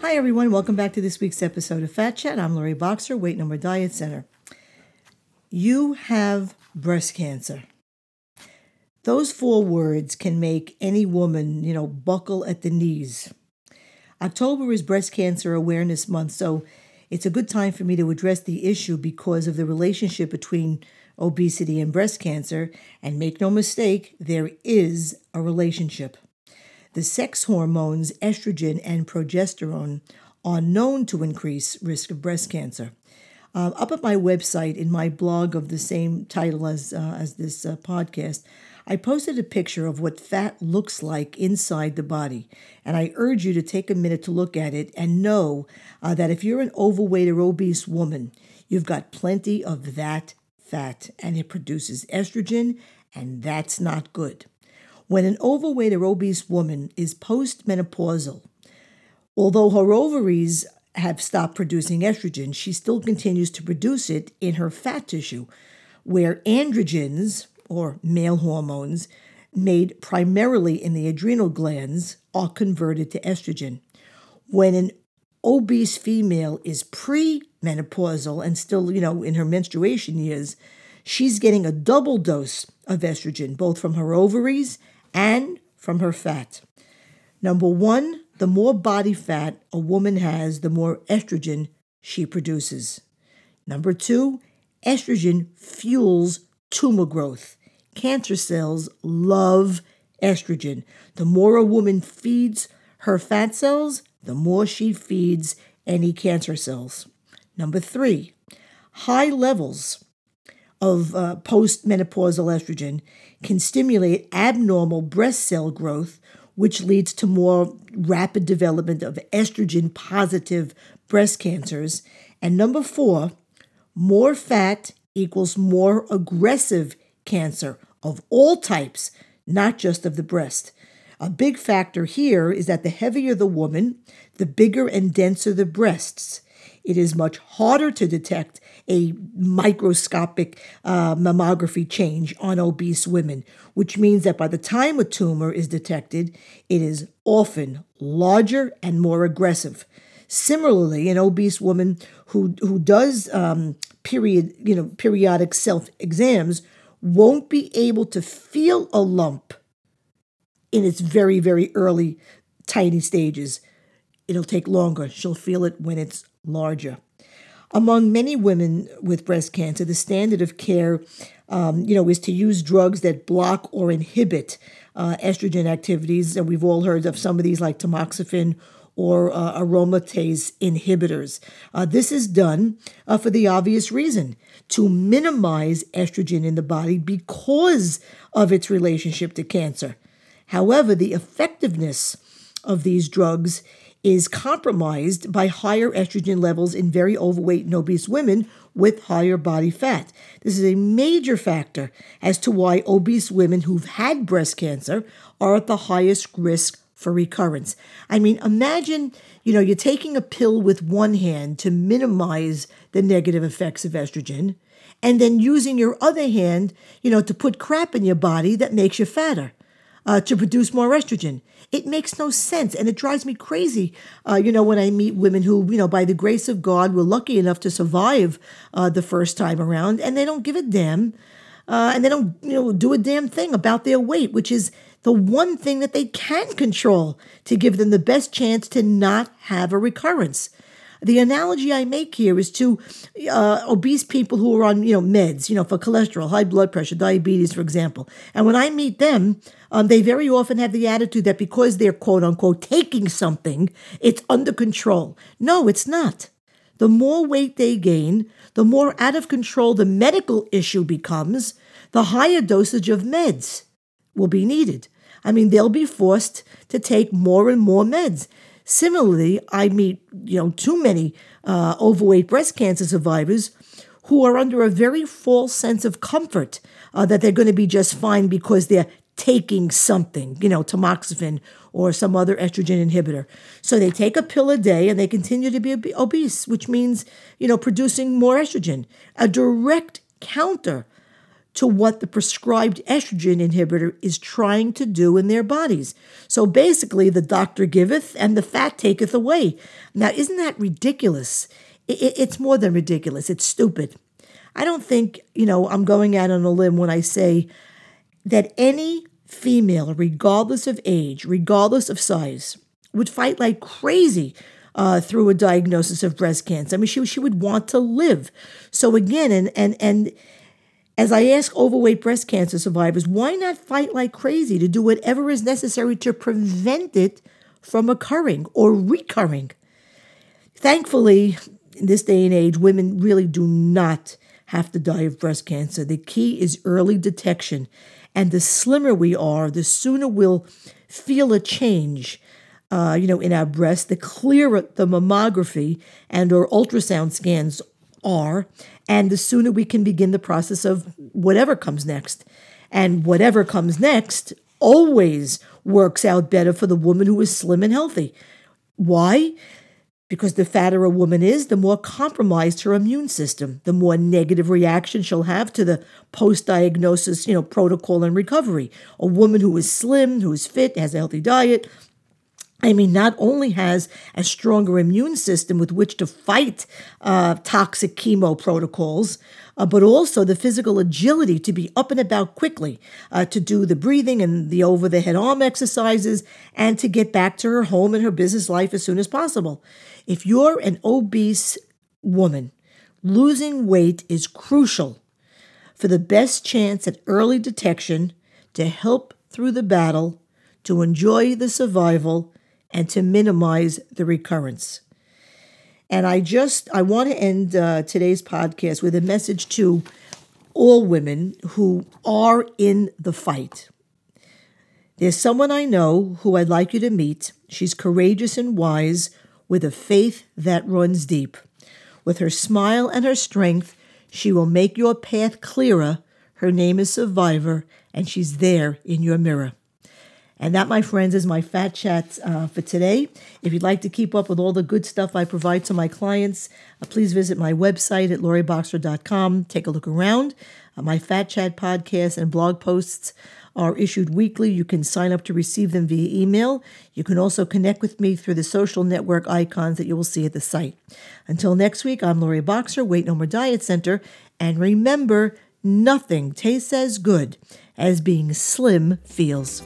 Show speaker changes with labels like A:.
A: Hi, everyone. Welcome back to this week's episode of Fat Chat. I'm Lori Boxer, Weight No More Diet Center. You have breast cancer. Those four words can make any woman, you know, buckle at the knees. October is Breast Cancer Awareness Month, so it's a good time for me to address the issue because of the relationship between obesity and breast cancer. And make no mistake, there is a relationship. The sex hormones estrogen and progesterone are known to increase risk of breast cancer. Uh, up at my website, in my blog of the same title as uh, as this uh, podcast, I posted a picture of what fat looks like inside the body, and I urge you to take a minute to look at it and know uh, that if you're an overweight or obese woman, you've got plenty of that fat, and it produces estrogen, and that's not good. When an overweight or obese woman is postmenopausal, although her ovaries have stopped producing estrogen, she still continues to produce it in her fat tissue, where androgens, or male hormones, made primarily in the adrenal glands, are converted to estrogen. When an obese female is premenopausal and still, you know, in her menstruation years, she's getting a double dose of estrogen, both from her ovaries and from her fat. Number one, the more body fat a woman has, the more estrogen she produces. Number two, estrogen fuels tumor growth. Cancer cells love estrogen. The more a woman feeds her fat cells, the more she feeds any cancer cells. Number three, high levels of uh, postmenopausal estrogen can stimulate abnormal breast cell growth, which leads to more rapid development of estrogen positive breast cancers. And number four, more fat equals more aggressive cancer of all types, not just of the breast. A big factor here is that the heavier the woman, the bigger and denser the breasts. It is much harder to detect a microscopic uh, mammography change on obese women, which means that by the time a tumor is detected, it is often larger and more aggressive. Similarly, an obese woman who who does um, period you know periodic self exams won't be able to feel a lump in its very very early tiny stages. It'll take longer. She'll feel it when it's larger. Among many women with breast cancer, the standard of care, um, you know, is to use drugs that block or inhibit uh, estrogen activities, and we've all heard of some of these, like tamoxifen or uh, aromatase inhibitors. Uh, this is done uh, for the obvious reason to minimize estrogen in the body because of its relationship to cancer. However, the effectiveness of these drugs is compromised by higher estrogen levels in very overweight and obese women with higher body fat. This is a major factor as to why obese women who've had breast cancer are at the highest risk for recurrence. I mean, imagine, you know, you're taking a pill with one hand to minimize the negative effects of estrogen and then using your other hand, you know, to put crap in your body that makes you fatter uh, to produce more estrogen. It makes no sense, and it drives me crazy. Uh, you know, when I meet women who, you know, by the grace of God, were lucky enough to survive uh, the first time around, and they don't give a damn, uh, and they don't, you know, do a damn thing about their weight, which is the one thing that they can control to give them the best chance to not have a recurrence. The analogy I make here is to uh, obese people who are on, you know, meds, you know, for cholesterol, high blood pressure, diabetes, for example. And when I meet them, um, they very often have the attitude that because they're quote unquote taking something, it's under control. No, it's not. The more weight they gain, the more out of control the medical issue becomes, the higher dosage of meds will be needed. I mean, they'll be forced to take more and more meds. Similarly, I meet you know too many uh, overweight breast cancer survivors who are under a very false sense of comfort uh, that they're going to be just fine because they're taking something, you know, tamoxifen or some other estrogen inhibitor. So they take a pill a day and they continue to be obese, which means, you know, producing more estrogen, a direct counter to what the prescribed estrogen inhibitor is trying to do in their bodies. So basically, the doctor giveth and the fat taketh away. Now, isn't that ridiculous? It's more than ridiculous, it's stupid. I don't think, you know, I'm going out on a limb when I say that any female, regardless of age, regardless of size, would fight like crazy uh, through a diagnosis of breast cancer. I mean, she she would want to live. So again, and and and as I ask overweight breast cancer survivors, why not fight like crazy to do whatever is necessary to prevent it from occurring or recurring? Thankfully, in this day and age, women really do not have to die of breast cancer. The key is early detection. And the slimmer we are, the sooner we'll feel a change. Uh, you know, in our breast, the clearer the mammography and or ultrasound scans are, and the sooner we can begin the process of whatever comes next. And whatever comes next always works out better for the woman who is slim and healthy. Why? Because the fatter a woman is, the more compromised her immune system, the more negative reaction she'll have to the post-diagnosis, you know, protocol and recovery. A woman who is slim, who is fit, has a healthy diet, I mean, not only has a stronger immune system with which to fight uh, toxic chemo protocols, uh, but also the physical agility to be up and about quickly, uh, to do the breathing and the over the head arm exercises, and to get back to her home and her business life as soon as possible. If you're an obese woman, losing weight is crucial for the best chance at early detection to help through the battle, to enjoy the survival and to minimize the recurrence. And I just I want to end uh, today's podcast with a message to all women who are in the fight. There's someone I know who I'd like you to meet. She's courageous and wise with a faith that runs deep. With her smile and her strength, she will make your path clearer. Her name is Survivor, and she's there in your mirror. And that, my friends, is my Fat Chat uh, for today. If you'd like to keep up with all the good stuff I provide to my clients, uh, please visit my website at loriboxer.com. Take a look around. Uh, my Fat Chat podcast and blog posts are issued weekly. You can sign up to receive them via email. You can also connect with me through the social network icons that you will see at the site. Until next week, I'm Lori Boxer, Weight No More Diet Center. And remember, nothing tastes as good as being slim feels.